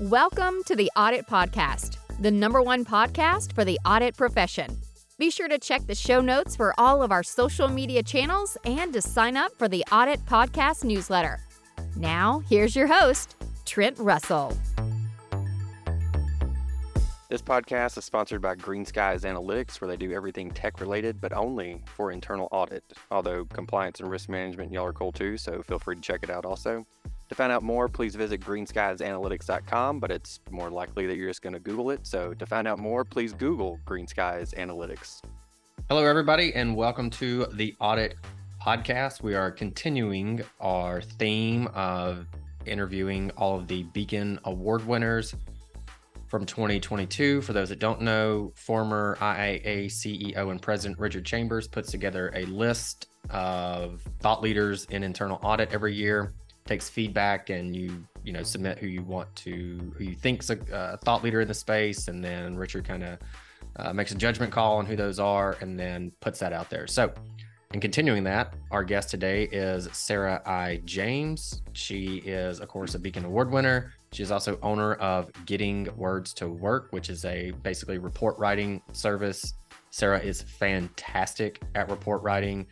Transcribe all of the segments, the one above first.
Welcome to the Audit Podcast, the number one podcast for the audit profession. Be sure to check the show notes for all of our social media channels and to sign up for the Audit Podcast newsletter. Now, here's your host, Trent Russell. This podcast is sponsored by Greenskies Analytics, where they do everything tech related, but only for internal audit. Although compliance and risk management, y'all are cool too, so feel free to check it out also. To find out more, please visit greenskiesanalytics.com, but it's more likely that you're just going to Google it. So to find out more, please Google Greenskies Analytics. Hello, everybody, and welcome to the Audit Podcast. We are continuing our theme of interviewing all of the Beacon Award winners from 2022. For those that don't know, former IIA CEO and President Richard Chambers puts together a list of thought leaders in internal audit every year takes feedback and you you know submit who you want to who you think's a, a thought leader in the space and then richard kind of uh, makes a judgment call on who those are and then puts that out there. So in continuing that our guest today is sara i. James. She is of course a beacon award winner. She is also owner of getting words to work which is a basically report writing service. Sara is fantastic at report writing.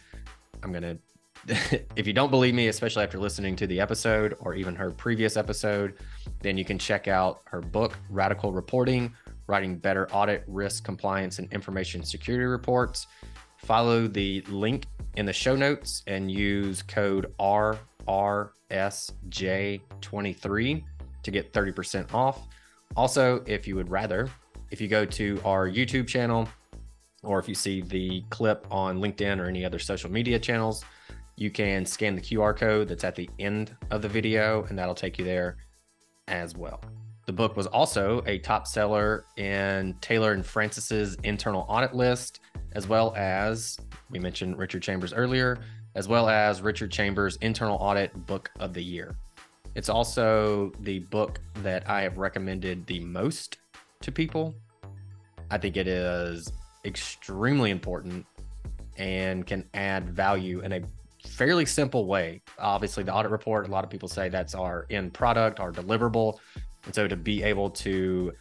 I'm going to if you don't believe me, especially after listening to the episode or even her previous episode, then you can check out her book, Radical Reporting Writing Better Audit, Risk, Compliance, and Information Security Reports. Follow the link in the show notes and use code RRSJ23 to get 30% off. Also, if you would rather, if you go to our YouTube channel or if you see the clip on LinkedIn or any other social media channels, you can scan the QR code that's at the end of the video, and that'll take you there as well. The book was also a top seller in Taylor and Francis's internal audit list, as well as we mentioned Richard Chambers earlier, as well as Richard Chambers' internal audit book of the year. It's also the book that I have recommended the most to people. I think it is extremely important and can add value in a fairly simple way. Obviously, the audit report, a lot of people say that's our end product, our deliverable. And so to be able to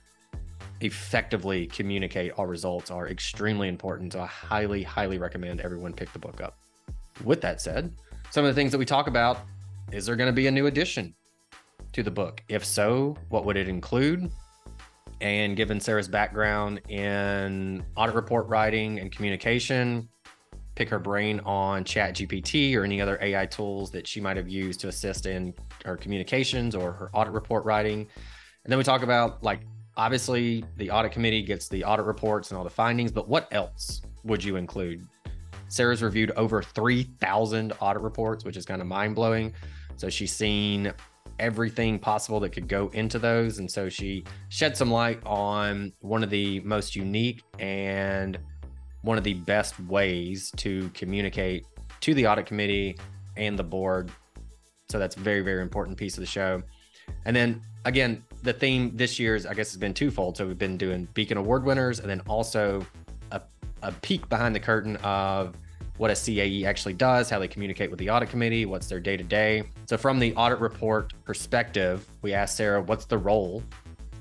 effectively communicate our results are extremely important. So I highly, highly recommend everyone pick the book up. With that said, some of the things that we talk about is there going to be a new edition to the book? If so, what would it include? And given Sara's background in audit report writing and communication, pick her brain on chat gpt or any other ai tools that she might have used to assist in her communications or her audit report writing. And then we talk about like obviously the audit committee gets the audit reports and all the findings but what else would you include? Sara's reviewed over 3000 audit reports which is kind of mind-blowing. So she's seen everything possible that could go into those. And so she shed some light on one of the most unique and one of the best ways to communicate to the audit committee and the board. So that's a very, very important piece of the show. And then again, the theme this year's, I guess, has been twofold. So we've been doing Beacon Award winners and then also a, a peek behind the curtain of what a CAE actually does, how they communicate with the audit committee, what's their day to day. So, from the audit report perspective, we asked Sara, what's the role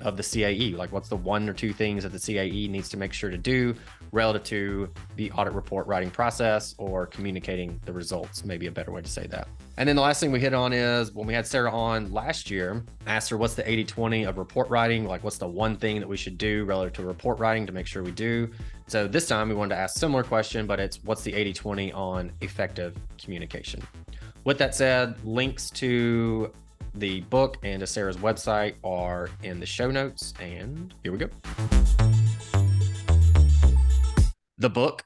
of the CAE? Like, what's the one or two things that the CAE needs to make sure to do relative to the audit report writing process or communicating the results? Maybe a better way to say that. And then the last thing we hit on is when we had Sara on last year, asked her what's the 80 20 of report writing? Like, what's the one thing that we should do relative to report writing to make sure we do? So this time we wanted to ask a similar question, but it's what's the 80 20 on effective communication? With that said, links to the book and to Sara's website are in the show notes. And here we go. The book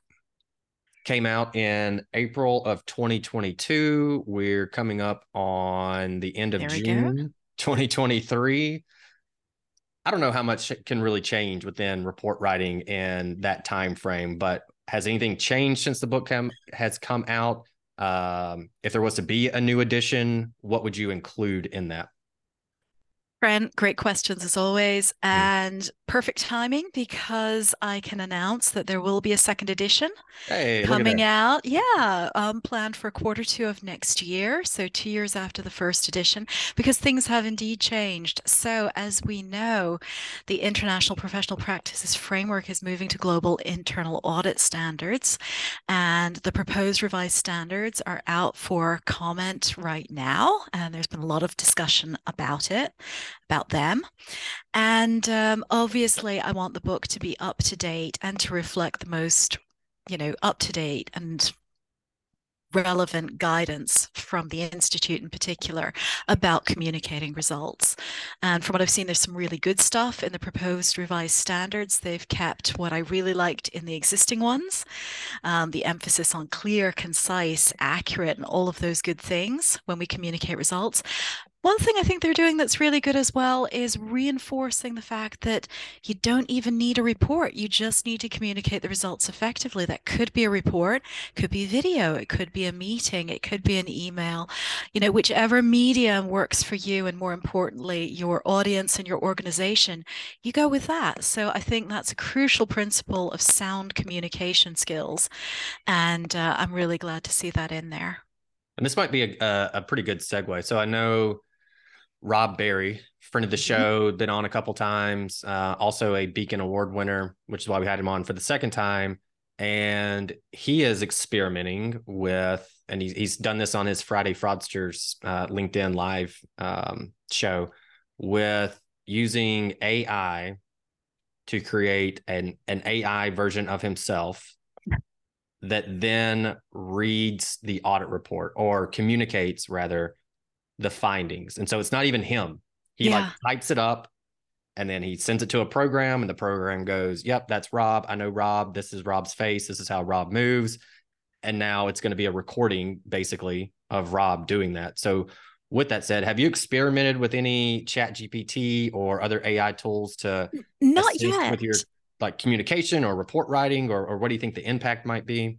came out in April of 2022. We're coming up on the end of There June 2023. I don't know how much can really change within report writing in that time frame, but has anything changed since the book come, has come out? Um, if there was to be a new edition, what would you include in that? Trent, great questions as always, and perfect timing because I can announce that there will be a second edition Hey, coming out. Yeah, um, planned for quarter two of next year, so two years after the first edition, because things have indeed changed. So, as we know, the International Professional Practices Framework is moving to global internal audit standards, and the proposed revised standards are out for comment right now, and there's been a lot of discussion about it about them. And um, obviously, I want the book to be up to date and to reflect the most, you know, up to date and relevant guidance from the Institute in particular about communicating results. And from what I've seen, there's some really good stuff in the proposed revised standards. They've kept what I really liked in the existing ones um, the emphasis on clear, concise, accurate, and all of those good things when we communicate results. One thing I think they're doing that's really good as well is reinforcing the fact that you don't even need a report. You just need to communicate the results effectively. That could be a report, could be video, it could be a meeting, it could be an email. You know, whichever medium works for you, and more importantly, your audience and your organization, you go with that. So I think that's a crucial principle of sound communication skills. And uh, I'm really glad to see that in there. And this might be a, a, a pretty good segue. So I know Rob Barry, friend of the show, been on a couple times, uh, also a Beacon Award winner, which is why we had him on for the second time. And he is experimenting with, and he's, he's done this on his Friday Fraudsters uh, LinkedIn live um, show with using AI to create an, an AI version of himself that then reads the audit report or communicates rather the findings. And so it's not even him. He Yeah. like types it up and then he sends it to a program and the program goes, "Yep, that's Rob. I know Rob. This is Rob's face. This is how Rob moves." And now it's going to be a recording basically of Rob doing that. So with that said, have you experimented with any chat GPT or other AI tools to Not yet. with your like communication or report writing or, or what do you think the impact might be?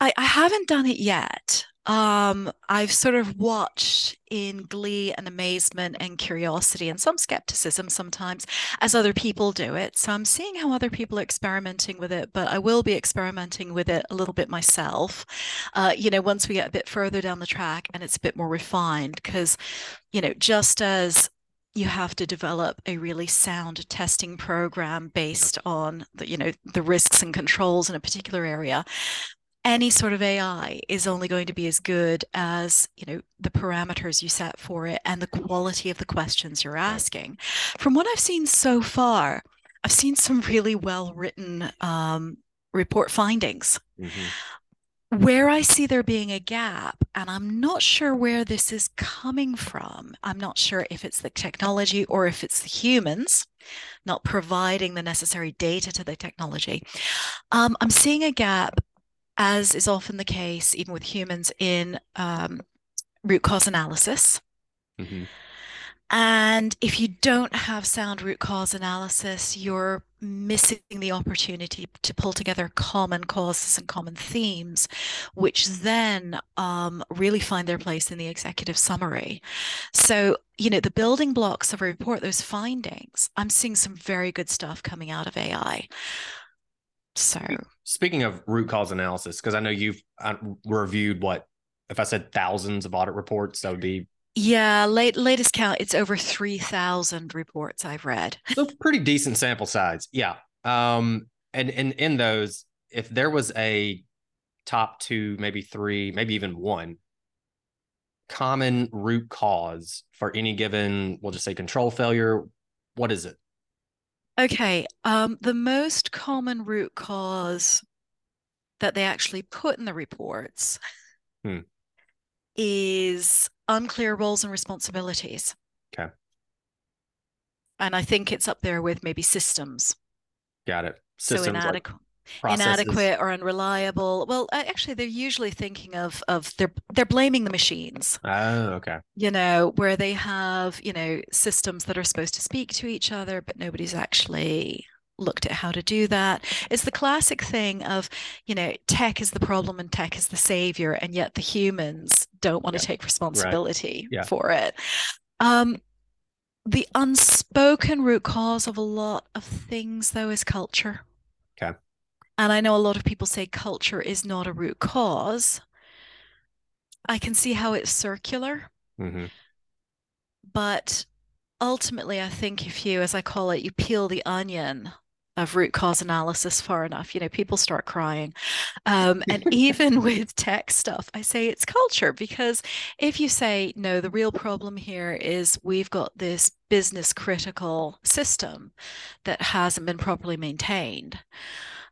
I, I haven't done it yet. Um, I've sort of watched in glee and amazement and curiosity and some skepticism sometimes as other people do it. So I'm seeing how other people are experimenting with it, but I will be experimenting with it a little bit myself. Uh, you know, once we get a bit further down the track and it's a bit more refined, because, you know, just as you have to develop a really sound testing program based on the, you know, the risks and controls in a particular area any sort of AI is only going to be as good as you know the parameters you set for it and the quality of the questions you're asking. From what I've seen so far, I've seen some really well written um, report findings. Where I see there being a gap, and I'm not sure where this is coming from, I'm not sure if it's the technology or if it's the humans not providing the necessary data to the technology. Um, I'm seeing a gap as is often the case, even with humans, in um, root cause analysis. Mhm. And if you don't have sound root cause analysis, you're missing the opportunity to pull together common causes and common themes, which then um, really find their place in the executive summary. So, you know, the building blocks of a report, those findings, I'm seeing some very good stuff coming out of AI. So, Speaking of root cause analysis, because I know you've uh, reviewed what, if I said thousands of audit reports, that would be yeah, late, latest count, it's over 3,000 reports I've read. so pretty decent sample size. Yeah. Um, and and in those, if there was a top two, maybe three, maybe even one common root cause for any given, we'll just say control failure, what is it? Okay, um, the most common root cause that they actually put in the reports Hmm. is unclear roles and responsibilities. Okay. And I think it's up there with maybe systems. Got it. So Systems like inadequate, processes. inadequate or unreliable. Well, actually, they're usually thinking of of they're they're blaming the machines. Oh, okay. you know, where they have, you know, systems that are supposed to speak to each other, but nobody's actually looked at how to do that. It's the classic thing of, you know, tech is the problem and tech is the savior, and yet the humans don't want Yeah. to take responsibility Yeah. for it. Um, the unspoken root cause of a lot of things, though, is culture. And I know a lot of people say culture is not a root cause. I can see how it's circular, Mm-hmm. but ultimately, I think if you, as I call it, you peel the onion of root cause analysis far enough, you know, people start crying. Um, and even with tech stuff, I say it's culture because if you say, no, the real problem here is we've got this business critical system that hasn't been properly maintained.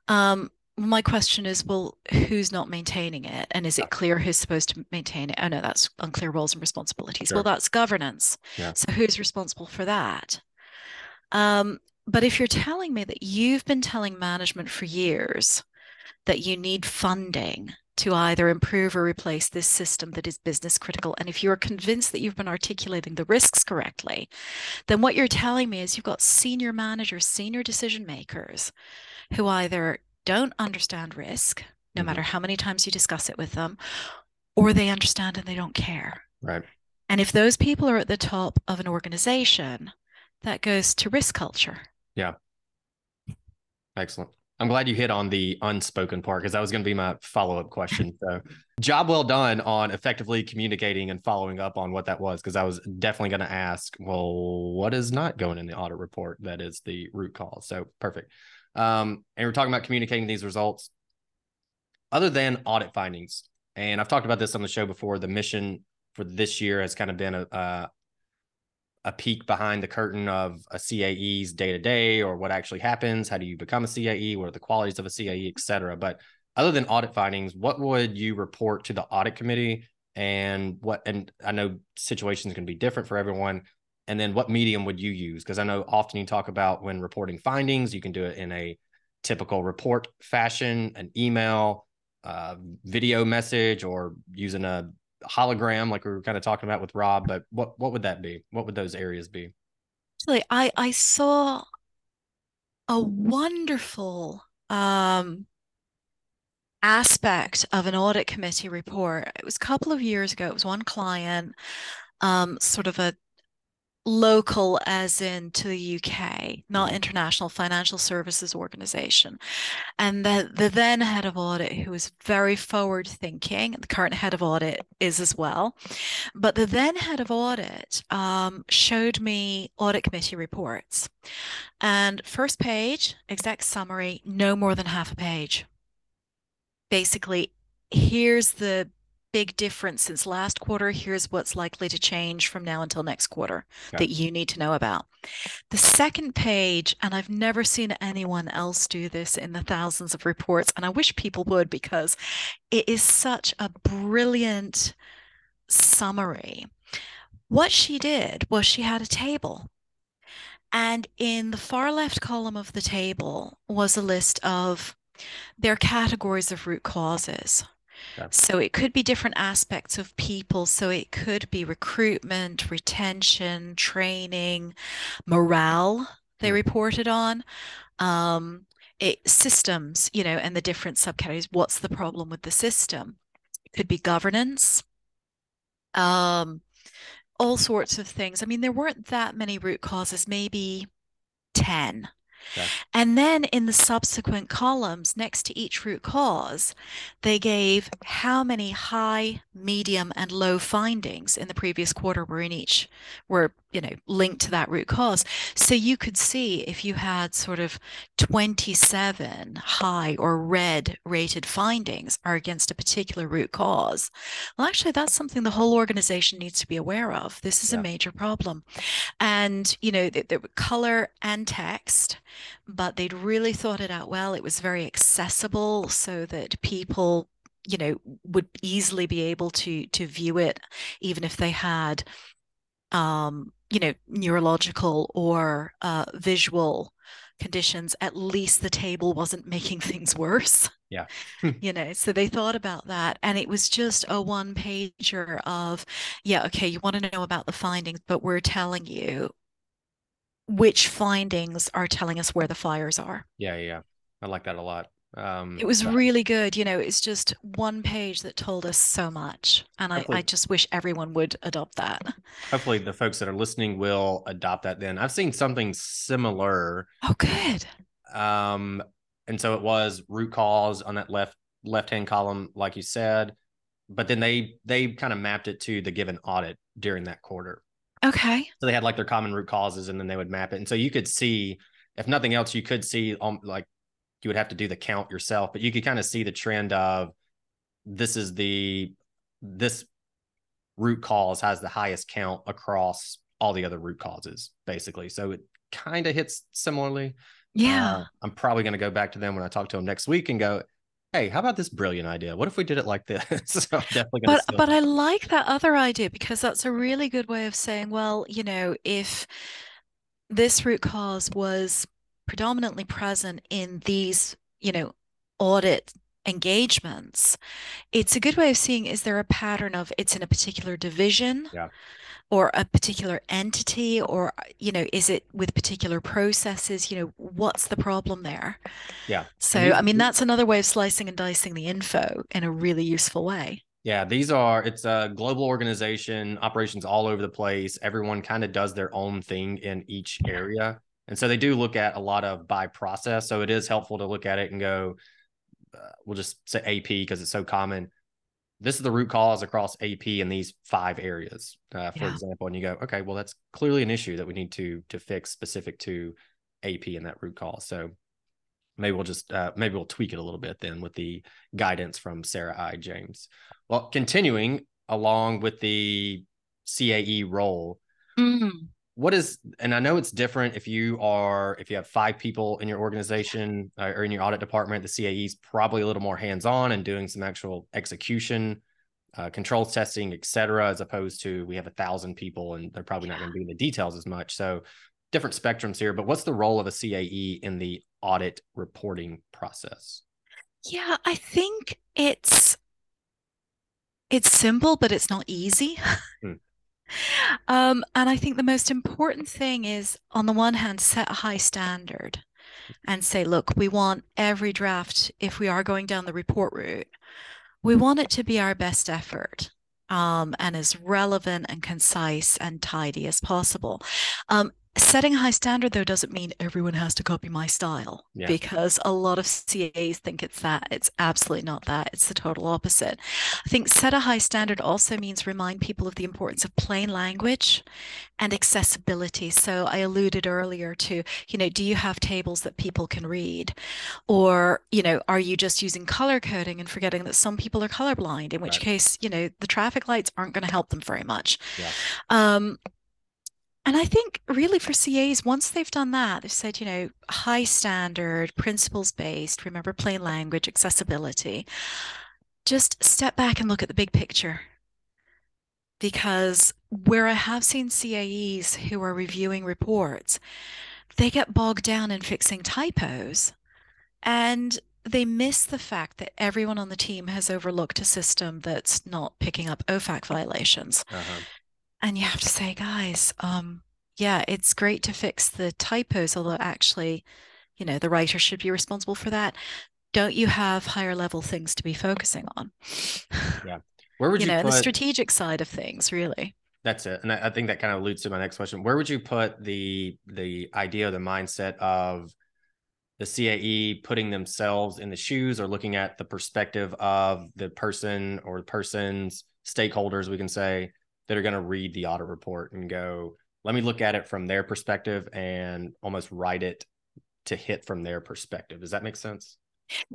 Um, my question is, well, who's not maintaining it? And is it clear who's supposed to maintain it? Oh, no, that's unclear roles and responsibilities. Sure. Well, that's governance. Yeah. So who's responsible for that? Um, but if you're telling me that you've been telling management for years that you need funding to either improve or replace this system that is business critical, and if you're convinced that you've been articulating the risks correctly, then what you're telling me is you've got senior managers, senior decision makers who either don't understand risk, no Mhm. matter how many times you discuss it with them, or they understand and they don't care. Right. And if those people are at the top of an organization, that goes to risk culture. Yeah. Excellent. I'm glad you hit on the unspoken part because that was going to be my follow up question. So, job well done on effectively communicating and following up on what that was because I was definitely going to ask, well, what is not going in the audit report that is the root cause? So, perfect. Um, and we're talking about communicating these results. Other than audit findings, and I've talked about this on the show before, the mission for this year has kind of been a, a a peek behind the curtain of a CAE's day to day or what actually happens. How do you become a CAE? What are the qualities of a CAE, et cetera? But other than audit findings, what would you report to the audit committee? And what, and I know situations can be different for everyone. And then what medium would you use? Because I know often you talk about when reporting findings, you can do it in a typical report fashion, an email, uh, video message, or using a hologram like we were kind of talking about with Rob, but what what would that be? What would those areas be? Actually, I I saw a wonderful um, aspect of an audit committee report. It was a couple of years ago. It was one client, um, sort of a local as in to the UK, not international financial services organization. And the, the then head of audit, who was very forward thinking, the current head of audit is as well. But the then head of audit um, showed me audit committee reports. And first page, exec summary, no more than half a page. Basically, here's the big difference since last quarter. Here's what's likely to change from now until next quarter Okay. that you need to know about. The second page, and I've never seen anyone else do this in the thousands of reports, and I wish people would because it is such a brilliant summary. What she did was she had a table. And in the far left column of the table was a list of their categories of root causes. So it could be different aspects of people. So it could be recruitment, retention, training, morale, they Hmm. reported on. Um, it, systems, you know, and the different subcategories. What's the problem with the system? It could be governance, um, all sorts of things. I mean, there weren't that many root causes, maybe 10. And then in the subsequent columns next to each root cause, they gave how many high, medium, and low findings in the previous quarter were in each were, you know, linked to that root cause. So you could see if you had sort of 27 high or red rated findings are against a particular root cause. Well, actually, that's something the whole organization needs to be aware of. This is Yeah. a major problem. And, you know, there were color and text, but they'd really thought it out well. It was very accessible so that people, you know, would easily be able to to view it, even if they had, um, you know, neurological or uh, visual conditions. At least the table wasn't making things worse. Yeah. you know, so they thought about that, and it was just a one pager of, yeah, okay, you want to know about the findings, but we're telling you which findings are telling us where the fires are. Yeah, yeah, yeah. I like that a lot. Um, It was but really good. You know, it's just one page that told us so much. And I, I just wish everyone would adopt that. hopefully the folks that are listening will adopt that. Then I've seen something similar. Oh, good. Um, and so it was root cause on that left left hand column, like you said. But then they they kind of mapped it to the given audit during that quarter. Okay. So they had like their common root causes, and then they would map it. And so you could see, if nothing else, you could see um, like you would have to do the count yourself, but you could kind of see the trend of this is the this root cause has the highest count across all the other root causes, basically. So it kind of hits similarly. Yeah. Uh, I'm probably going to go back to them when I talk to them next week and go, "Hey, how about this brilliant idea? What if we did it like this?" so I'm definitely going to. but but I like that other idea because that's a really good way of saying, well, you know, if this root cause was predominantly present in these, you know, audit engagements, it's a good way of seeing is there a pattern of it's in a particular division Yeah. or a particular entity or you know is it with particular processes you know what's the problem there Yeah. so these- i mean that's another way of slicing and dicing the info in a really useful way Yeah, these are it's a global organization, operations all over the place. Everyone kind of does their own thing in each area. And so they do look at a lot of by process. So it is helpful to look at it and go, uh, we'll just say AP because it's so common. This is the root cause across AP in these five areas, uh, for Yeah. example. And you go, okay, well, that's clearly an issue that we need to to fix specific to AP in that root cause. So maybe we'll just uh, maybe we'll tweak it a little bit then with the guidance from Sara I. James. Well, continuing along with the CAE role, what is and I know it's different if you are if you have five people in your organization uh, or in your audit department, the CAE is probably a little more hands-on and doing some actual execution. Uh, controls testing, et cetera, as opposed to we have a thousand people and they're probably not going to be in the details as much. So different spectrums here, but what's the role of a CAE in the audit reporting process? yeah i think it's it's simple but it's not easy Hmm. Um, and i think the most important thing is on the one hand set a high standard and say look we want every draft if we are going down the report route we want it to be our best effort um, and as relevant and concise and tidy as possible. Um, setting a high standard, though, doesn't mean everyone has to copy my style Yeah. because a lot of CAs think it's that. It's absolutely not that. It's the total opposite. I think set a high standard also means remind people of the importance of plain language and accessibility. So I alluded earlier to, you know, do you have tables that people can read? Or, you know, are you just using color coding and forgetting that some people are colorblind, in which Right. case, you know, the traffic lights aren't going to help them very much. Yeah. Um, and I think really for CAs, once they've done that, they've said, you know, high standard, principles based, remember plain language, accessibility, just step back and look at the big picture. Because where I have seen CAEs who are reviewing reports, they get bogged down in fixing typos and they miss the fact that everyone on the team has overlooked a system that's not picking up OFAC violations. Uh-huh. And you have to say, guys, um, yeah, it's great to fix the typos, although actually, you know, the writer should be responsible for that. Don't you have higher level things to be focusing on? Yeah. Where would you you, know, put the strategic side of things, really. That's it, and I I think that kind of alludes to my next question. Where would you put the the idea, or the mindset of the CAE putting themselves in the shoes or looking at the perspective of the person or persons, stakeholders, we can say, that are going to read the audit report and go, let me look at it from their perspective and almost write it to hit from their perspective. Does that make sense?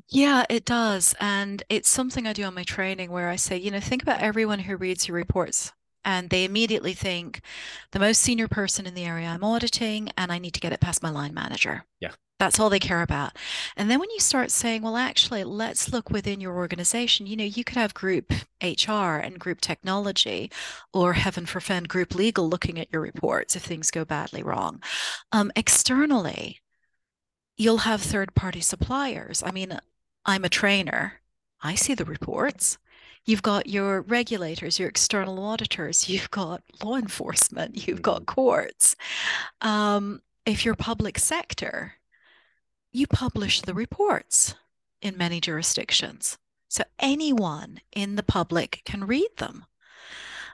Yeah, it does. And it's something I do on my training where I say, you know, think about everyone who reads your reports and they immediately think the most senior person in the area I'm auditing and I need to get it past my line manager. Yeah. That's all they care about. And then when you start saying, well, actually, let's look within your organization, you know, you could have group HR and group technology, or heaven forfend, group legal looking at your reports if things go badly wrong. Um, externally, you'll have third party suppliers. I mean, I'm a trainer, I see the reports. You've got your regulators, your external auditors, you've got law enforcement, you've got courts. Um, if you're public sector, you publish the reports. in many jurisdictions. So anyone in the public can read them.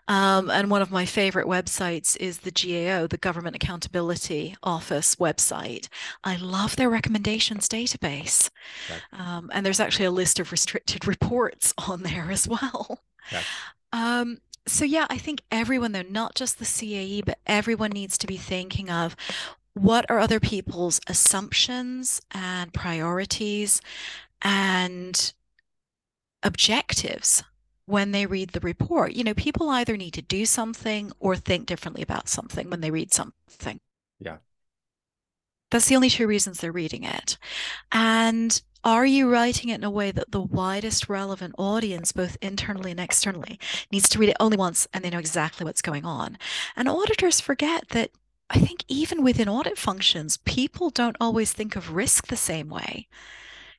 Um, and one of my favorite websites is the GAO, the Government Accountability Office website. I love their recommendations database. Um, and there's actually a list of restricted reports on there as well. Um, so, yeah, I think everyone, though, not just the CAE, but everyone needs to be thinking of what are other people's assumptions and priorities and objectives when they read the report. You know, people either need to do something or think differently about something when they read something. Yeah. That's the only two reasons they're reading it. And are you writing it in a way that the widest relevant audience, both internally and externally, needs to read it only once and they know exactly what's going on? And auditors forget that I think even within audit functions, people don't always think of risk the same way.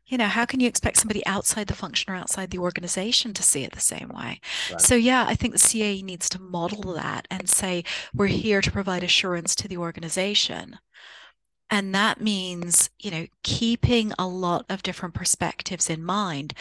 You know how can you expect somebody outside the function or outside the organization to see it the same way? Right. so yeah i think the CAE needs to model that and say we're here to provide assurance to the organization and that means you know keeping a lot of different perspectives in mind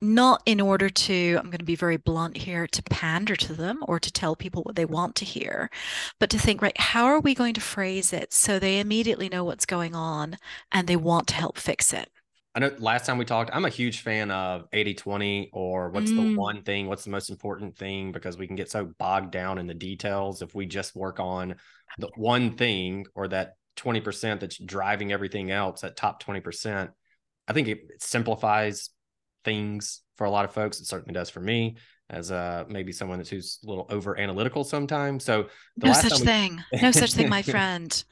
not in order to i'm going to be very blunt here to pander to them or to tell people what they want to hear but to think right how are we going to phrase it so they immediately know what's going on and they want to help fix it I know last time we talked, I'm a huge fan of 80 20 or what's mm. the one thing, what's the most important thing, because we can get so bogged down in the details if we just work on the one thing or that 20% that's driving everything else, that top 20%. I think it, it simplifies things for a lot of folks. It certainly does for me as uh maybe someone that's who's a little over analytical sometimes. So no such we... thing. no such thing, my friend.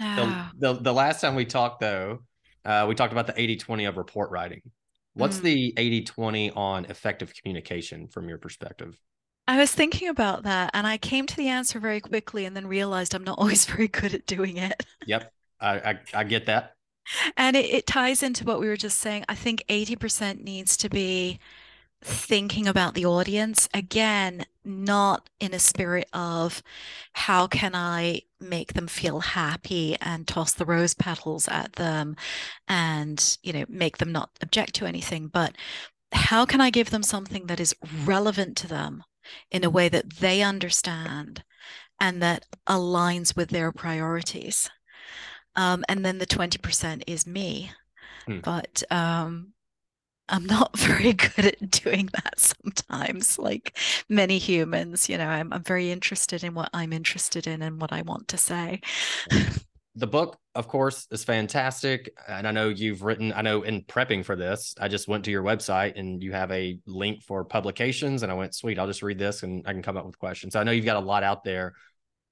No. The, the, the last time we talked though, uh, we talked about the 80 20 of report writing. What's mm. the 80 20 on effective communication from your perspective? I was thinking about that and I came to the answer very quickly and then realized I'm not always very good at doing it. Yep. I, I, I get that. And it, it ties into what we were just saying. I think 80% needs to be thinking about the audience again not in a spirit of how can i make them feel happy and toss the rose petals at them and you know make them not object to anything but how can i give them something that is relevant to them in a way that they understand and that aligns with their priorities um, and then the 20% is me hmm. but um, I'm not very good at doing that sometimes, like many humans. You know, I'm, I'm very interested in what I'm interested in and what I want to say. the book, of course, is fantastic. And I know you've written, I know in prepping for this, I just went to your website and you have a link for publications. And I went, sweet, I'll just read this and I can come up with questions. So I know you've got a lot out there.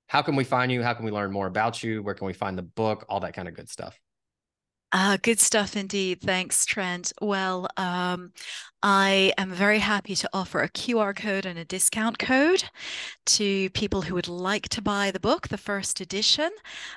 How can we find you? How can we learn more about you? Where can we find the book? All that kind of good stuff. Uh, good stuff indeed. Thanks, Trent. Well, um, I am very happy to offer a QR code and a discount code to people who would like to buy the book, the first edition.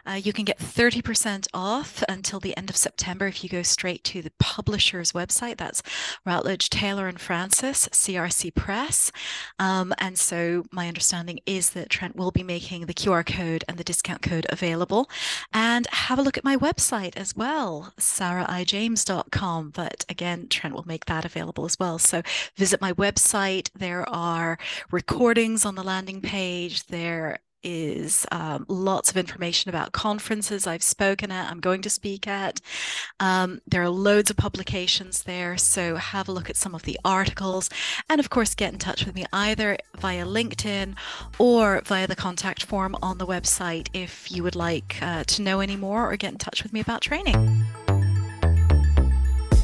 Uh, you can get 30% off until the end of September if you go straight to the publisher's website. That's Routledge, Taylor and Francis, CRC Press. Um, and so my understanding is that Trent will be making the QR code and the discount code available. And have a look at my website as well, sarahijames.com. But again, Trent will make that available as well. So visit my website. There are recordings on the landing page. There is um, lots of information about conferences I've spoken at, I'm going to speak at. Um, there are loads of publications there, so have a look at some of the articles. And of course, get in touch with me either via LinkedIn or via the contact form on the website if you would like uh, to know any more or get in touch with me about training.